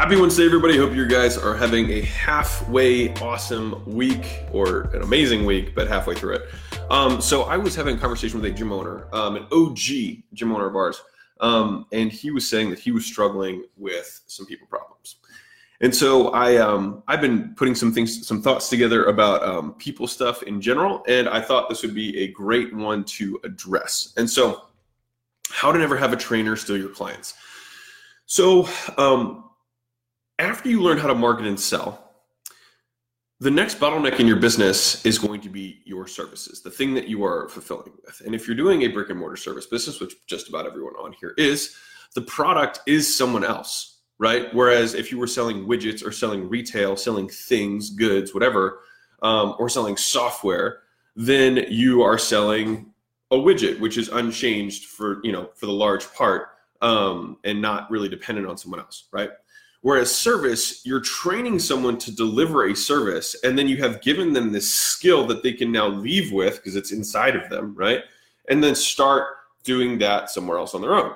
Happy Wednesday, everybody. Hope you guys are having a halfway awesome week or an amazing week, but halfway through it. Um, so, I was having a conversation with a gym owner, um, an OG gym owner of ours, um, and he was saying that he was struggling with some people problems. And so I um, I've been putting some things, some thoughts together about um, people stuff in general, and I thought this would be a great one to address. And so, how to never have a trainer steal your clients. So, um, after you learn how to market and sell, the next bottleneck in your business is going to be your services, the thing that you are fulfilling with. And if you're doing a brick and mortar service business, which just about everyone on here is, the product is someone else, right? Whereas if you were selling widgets or selling retail, selling things, goods, whatever, um, or selling software, then you are selling a widget, which is unchanged for you know for the large part, um, and not really dependent on someone else, right? Whereas service, you're training someone to deliver a service, and then you have given them this skill that they can now leave with because it's inside of them, right? And then start doing that somewhere else on their own.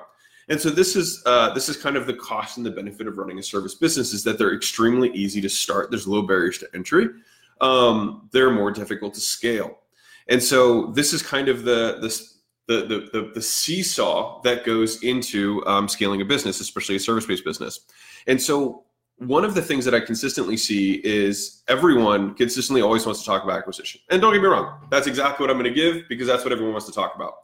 And so this is uh, this is kind of the cost and the benefit of running a service business is that they're extremely easy to start. There's low barriers to entry. Um, they're more difficult to scale. And so this is kind of the this the, the, the, the seesaw that goes into um, scaling a business, especially a service based business. And so, one of the things that I consistently see is everyone consistently always wants to talk about acquisition. And don't get me wrong, that's exactly what I'm going to give because that's what everyone wants to talk about.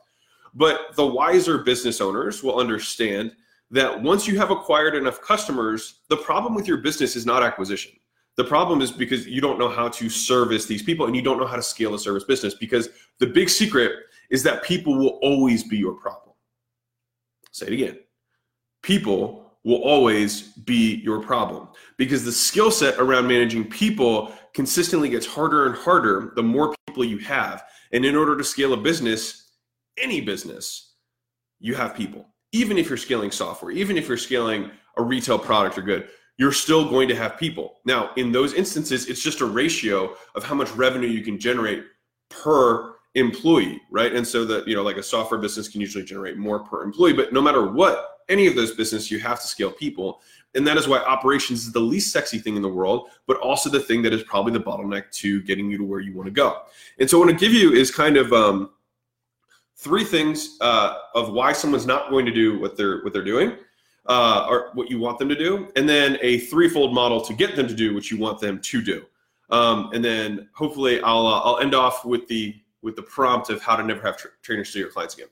But the wiser business owners will understand that once you have acquired enough customers, the problem with your business is not acquisition. The problem is because you don't know how to service these people and you don't know how to scale a service business because the big secret is that people will always be your problem. Say it again. People will always be your problem because the skill set around managing people consistently gets harder and harder the more people you have. And in order to scale a business, any business, you have people. Even if you're scaling software, even if you're scaling a retail product or good, you're still going to have people. Now, in those instances, it's just a ratio of how much revenue you can generate per employee, right? And so that, you know, like a software business can usually generate more per employee, but no matter what, any of those business, you have to scale people. And that is why operations is the least sexy thing in the world, but also the thing that is probably the bottleneck to getting you to where you want to go. And so what I want to give you is kind of um, three things uh, of why someone's not going to do what they're what they're doing, uh, or what you want them to do, and then a threefold model to get them to do what you want them to do. Um, and then hopefully I'll uh, I'll end off with the with the prompt of how to never have tra- trainers steal your clients again.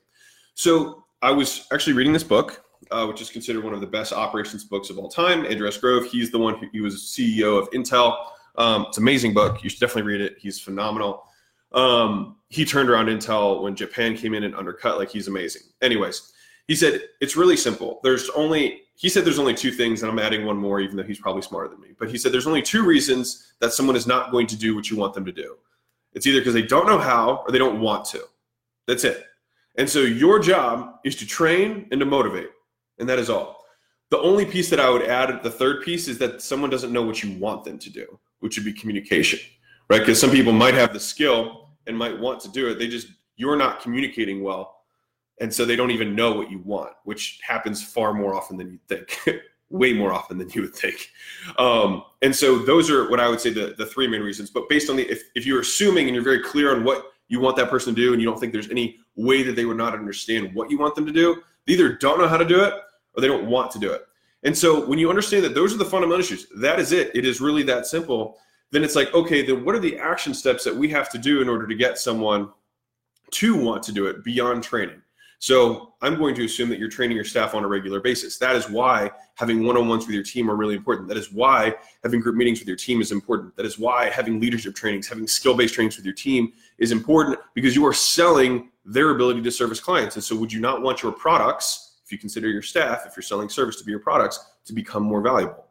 So I was actually reading this book, uh, which is considered one of the best operations books of all time. Andrew. Grove, he's the one who he was CEO of Intel. Um, it's an amazing book. You should definitely read it. He's phenomenal. Um, he turned around Intel when Japan came in and undercut. Like he's amazing. Anyways, he said it's really simple. There's only he said there's only two things, and I'm adding one more, even though he's probably smarter than me. But he said there's only two reasons that someone is not going to do what you want them to do. It's either because they don't know how or they don't want to. That's it. And so your job is to train and to motivate. And that is all. The only piece that I would add, the third piece, is that someone doesn't know what you want them to do, which would be communication, right? Because some people might have the skill and might want to do it. They just, you're not communicating well. And so they don't even know what you want, which happens far more often than you think. way more often than you would think. Um, and so those are what I would say the, the three main reasons. But based on the, if, if you're assuming and you're very clear on what you want that person to do and you don't think there's any way that they would not understand what you want them to do, they either don't know how to do it or they don't want to do it. And so when you understand that those are the fundamental issues, that is it. It is really that simple. Then it's like, okay, then what are the action steps that we have to do in order to get someone to want to do it beyond training? So I'm going to assume that you're training your staff on a regular basis. That is why having one-on-ones with your team are really important. That is why having group meetings with your team is important. That is why having leadership trainings, having skill-based trainings with your team is important because you are selling their ability to service clients. And so would you not want your products, if you consider your staff, if you're selling service to be your products, to become more valuable?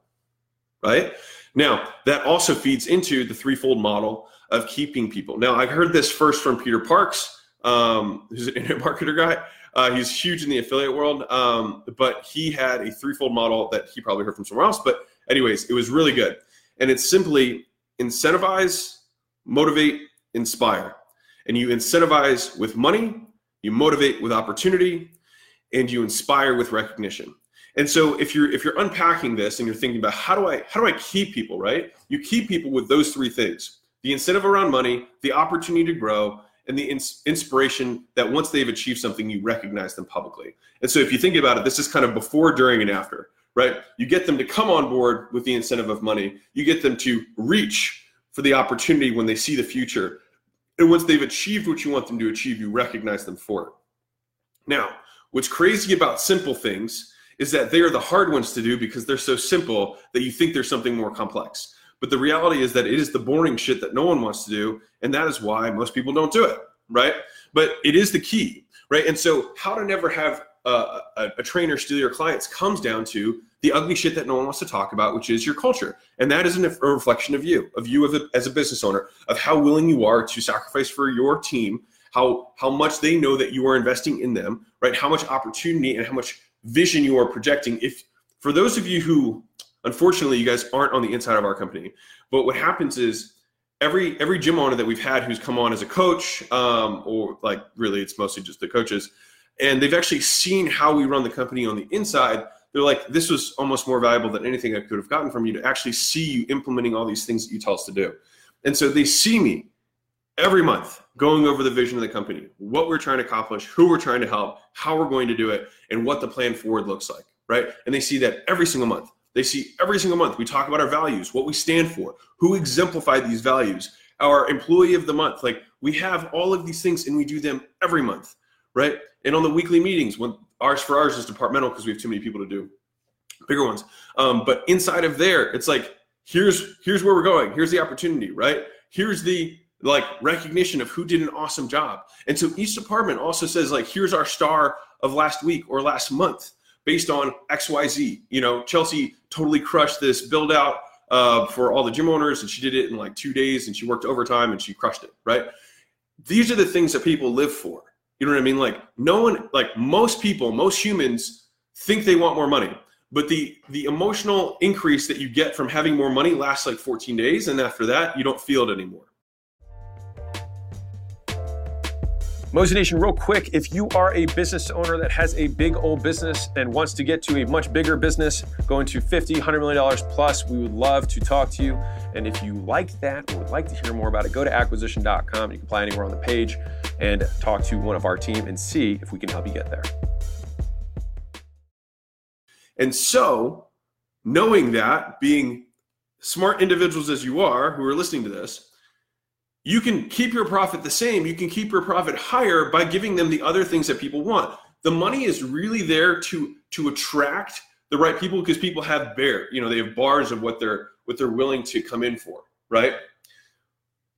Right? Now, that also feeds into the threefold model of keeping people. Now, I heard this first from Peter Parks, um, who's an internet marketer guy. Uh, he's huge in the affiliate world, um, but he had a threefold model that he probably heard from somewhere else. But, anyways, it was really good. And it's simply incentivize, motivate, inspire. And you incentivize with money, you motivate with opportunity, and you inspire with recognition. And so if you're if you're unpacking this and you're thinking about how do I how do I keep people, right? You keep people with those three things. The incentive around money, the opportunity to grow, and the ins- inspiration that once they've achieved something, you recognize them publicly. And so if you think about it, this is kind of before, during, and after, right? You get them to come on board with the incentive of money. You get them to reach for the opportunity when they see the future. And once they've achieved what you want them to achieve, you recognize them for it. Now, what's crazy about simple things is that they are the hard ones to do because they're so simple that you think there's something more complex. But the reality is that it is the boring shit that no one wants to do. And that is why most people don't do it, right? But it is the key, right? And so, how to never have a, a, a trainer steal your clients comes down to the ugly shit that no one wants to talk about, which is your culture. And that is a reflection of you, of you as a business owner, of how willing you are to sacrifice for your team, how, how much they know that you are investing in them, right? How much opportunity and how much vision you are projecting. If for those of you who Unfortunately, you guys aren't on the inside of our company. But what happens is every every gym owner that we've had who's come on as a coach, um, or like really, it's mostly just the coaches, and they've actually seen how we run the company on the inside. They're like, this was almost more valuable than anything I could have gotten from you to actually see you implementing all these things that you tell us to do. And so they see me every month going over the vision of the company, what we're trying to accomplish, who we're trying to help, how we're going to do it, and what the plan forward looks like, right? And they see that every single month. They see every single month we talk about our values, what we stand for, who exemplify these values, our employee of the month. Like we have all of these things and we do them every month, right? And on the weekly meetings, when ours for ours is departmental because we have too many people to do bigger ones. Um, but inside of there, it's like here's here's where we're going. Here's the opportunity, right? Here's the like recognition of who did an awesome job. And so each department also says like here's our star of last week or last month based on XYZ. You know, Chelsea totally crushed this build out uh, for all the gym owners, and she did it in like two days, and she worked overtime, and she crushed it. Right? These are the things that people live for. You know what I mean? Like no one, like most people, most humans think they want more money, but the the emotional increase that you get from having more money lasts like 14 days, and after that, you don't feel it anymore. Mozination, real quick, if you are a business owner that has a big old business and wants to get to a much bigger business, going to 50, 100 million dollars plus, we would love to talk to you. And if you like that or would like to hear more about it, go to acquisition.com. You can apply anywhere on the page and talk to one of our team and see if we can help you get there. And so, knowing that, being smart individuals as you are who are listening to this, you can keep your profit the same. You can keep your profit higher by giving them the other things that people want. The money is really there to to attract the right people because people have bear, you know, they have bars of what they're what they're willing to come in for, right?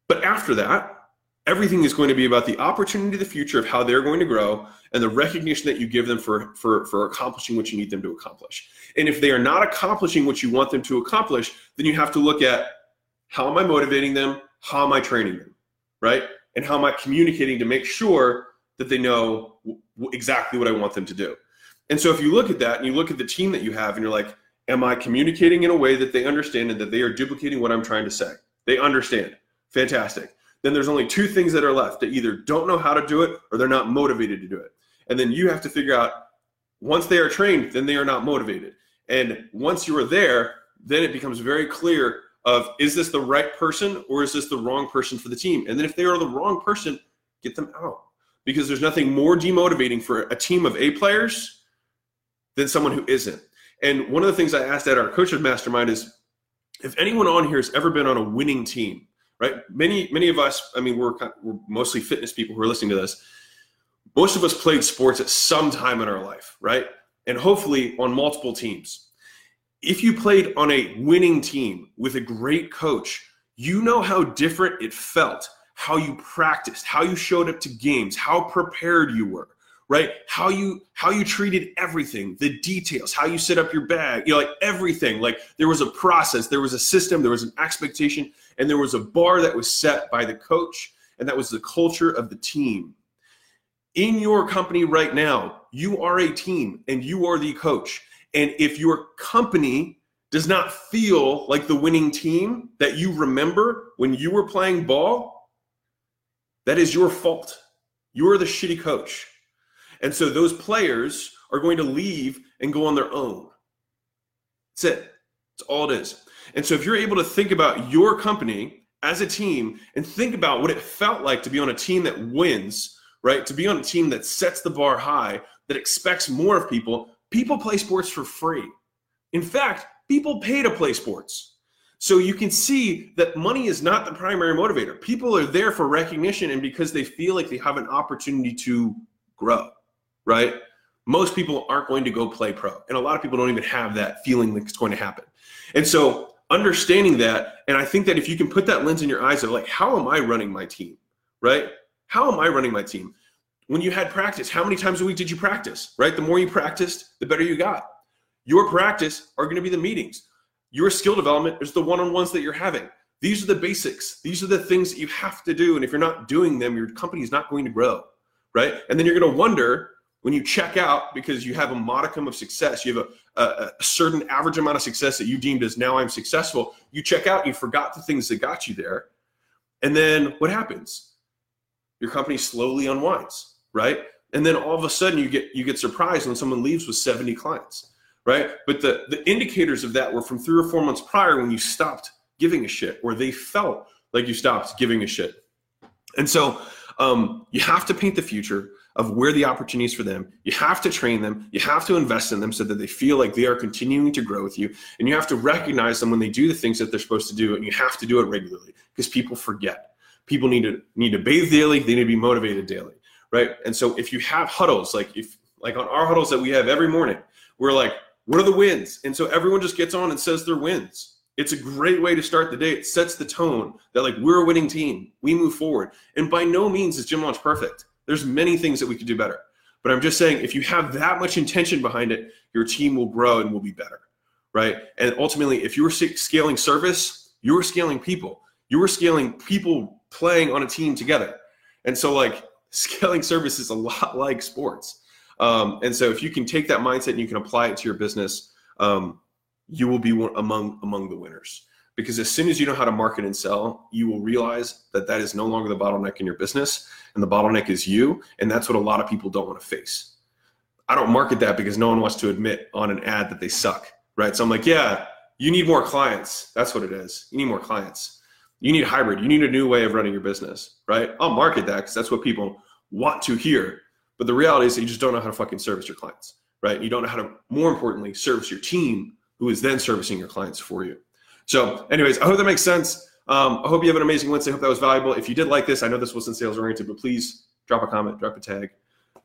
But after that, everything is going to be about the opportunity, the future of how they're going to grow, and the recognition that you give them for for for accomplishing what you need them to accomplish. And if they are not accomplishing what you want them to accomplish, then you have to look at how am I motivating them? How am I training them, right? And how am I communicating to make sure that they know w- exactly what I want them to do? And so if you look at that and you look at the team that you have and you're like, am I communicating in a way that they understand and that they are duplicating what I'm trying to say? They understand. Fantastic. Then there's only two things that are left. They either don't know how to do it or they're not motivated to do it. And then you have to figure out once they are trained, then they are not motivated. And once you are there, then it becomes very clear of is this the right person or is this the wrong person for the team? And then if they are the wrong person, get them out because there's nothing more demotivating for a team of A players than someone who isn't. And one of the things I asked at our coaches mastermind is if anyone on here has ever been on a winning team, right? Many many of us, I mean, we're we're mostly fitness people who are listening to this. Most of us played sports at some time in our life, right? And hopefully on multiple teams if you played on a winning team with a great coach, you know how different it felt, how you practiced, how you showed up to games, how prepared you were, right? How you how you treated everything, the details, how you set up your bag, you know, like everything. Like there was a process, there was a system, there was an expectation, and there was a bar that was set by the coach, and that was the culture of the team. In your company right now, you are a team and you are the coach and if your company does not feel like the winning team that you remember when you were playing ball, that is your fault. You're the shitty coach. And so those players are going to leave and go on their own. That's it. That's all it is. And so if you're able to think about your company as a team and think about what it felt like to be on a team that wins, right? To be on a team that sets the bar high, that expects more of people, people play sports for free. In fact, people pay to play sports. So you can see that money is not the primary motivator. People are there for recognition and because they feel like they have an opportunity to grow, right? Most people aren't going to go play pro. And a lot of people don't even have that feeling that it's going to happen. And so understanding that, and I think that if you can put that lens in your eyes of like, how am I running my team, right? How am I running my team? When you had practice, how many times a week did you practice, right? The more you practiced, the better you got. Your practice are going to be the meetings. Your skill development is the one on ones that you're having. These are the basics. These are the things that you have to do. And if you're not doing them, your company is not going to grow, right? And then you're going to wonder when you check out because you have a modicum of success, you have a, a, a, certain average amount of success that you deemed as now I'm successful. You check out, you forgot the things that got you there. And then what happens? Your company slowly unwinds, right? And then all of a sudden you get you get surprised when someone leaves with 70 clients, right? But the the indicators of that were from three or four months prior when you stopped giving a shit, or they felt like you stopped giving a shit. And so um, you have to paint the future of where the opportunities for them. You have to train them. You have to invest in them so that they feel like they are continuing to grow with you. And you have to recognize them when they do the things that they're supposed to do. And you have to do it regularly because people forget. People need to need to bathe daily. They need to be motivated daily, right? And so if you have huddles, like if like on our huddles that we have every morning, we're like, what are the wins? And so everyone just gets on and says their wins. It's a great way to start the day. It sets the tone that like we're a winning team. We move forward. And by no means is Gym Launch perfect there's many things that we could do better. But I'm just saying, if you have that much intention behind it, your team will grow and will be better, right? And ultimately, if you're scaling service, you're scaling people. You're scaling people playing on a team together. And so, like, scaling service is a lot like sports. Um, and so, if you can take that mindset and you can apply it to your business, um, you will be one, among among the winners because as soon as you know how to market and sell, you will realize that that is no longer the bottleneck in your business, and the bottleneck is you. And that's what a lot of people don't want to face. I don't market that because no one wants to admit on an ad that they suck, right? So I'm like, yeah, you need more clients. That's what it is. You need more clients. You need hybrid. You need a new way of running your business, right? I'll market that because that's what people want to hear. But the reality is you just don't know how to fucking service your clients, right? You don't know how to, more importantly, service your team, who is then servicing your clients for you. So, anyways, I hope that makes sense. Um, I hope you have an amazing Wednesday. I hope that was valuable. If you did like this, I know this wasn't sales oriented, but please drop a comment, drop a tag,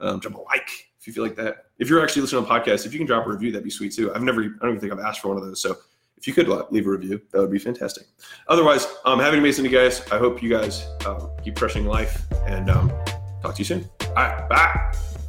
um, drop a like if you feel like that. If you're actually listening a podcast, if you can drop a review, that'd be sweet too. I've never, I don't even think I've asked for one of those. So if you could leave a review, that would be fantastic. Otherwise, um, have an amazing day, guys. I hope you guys um, keep crushing life and um, talk to you soon. All right, bye.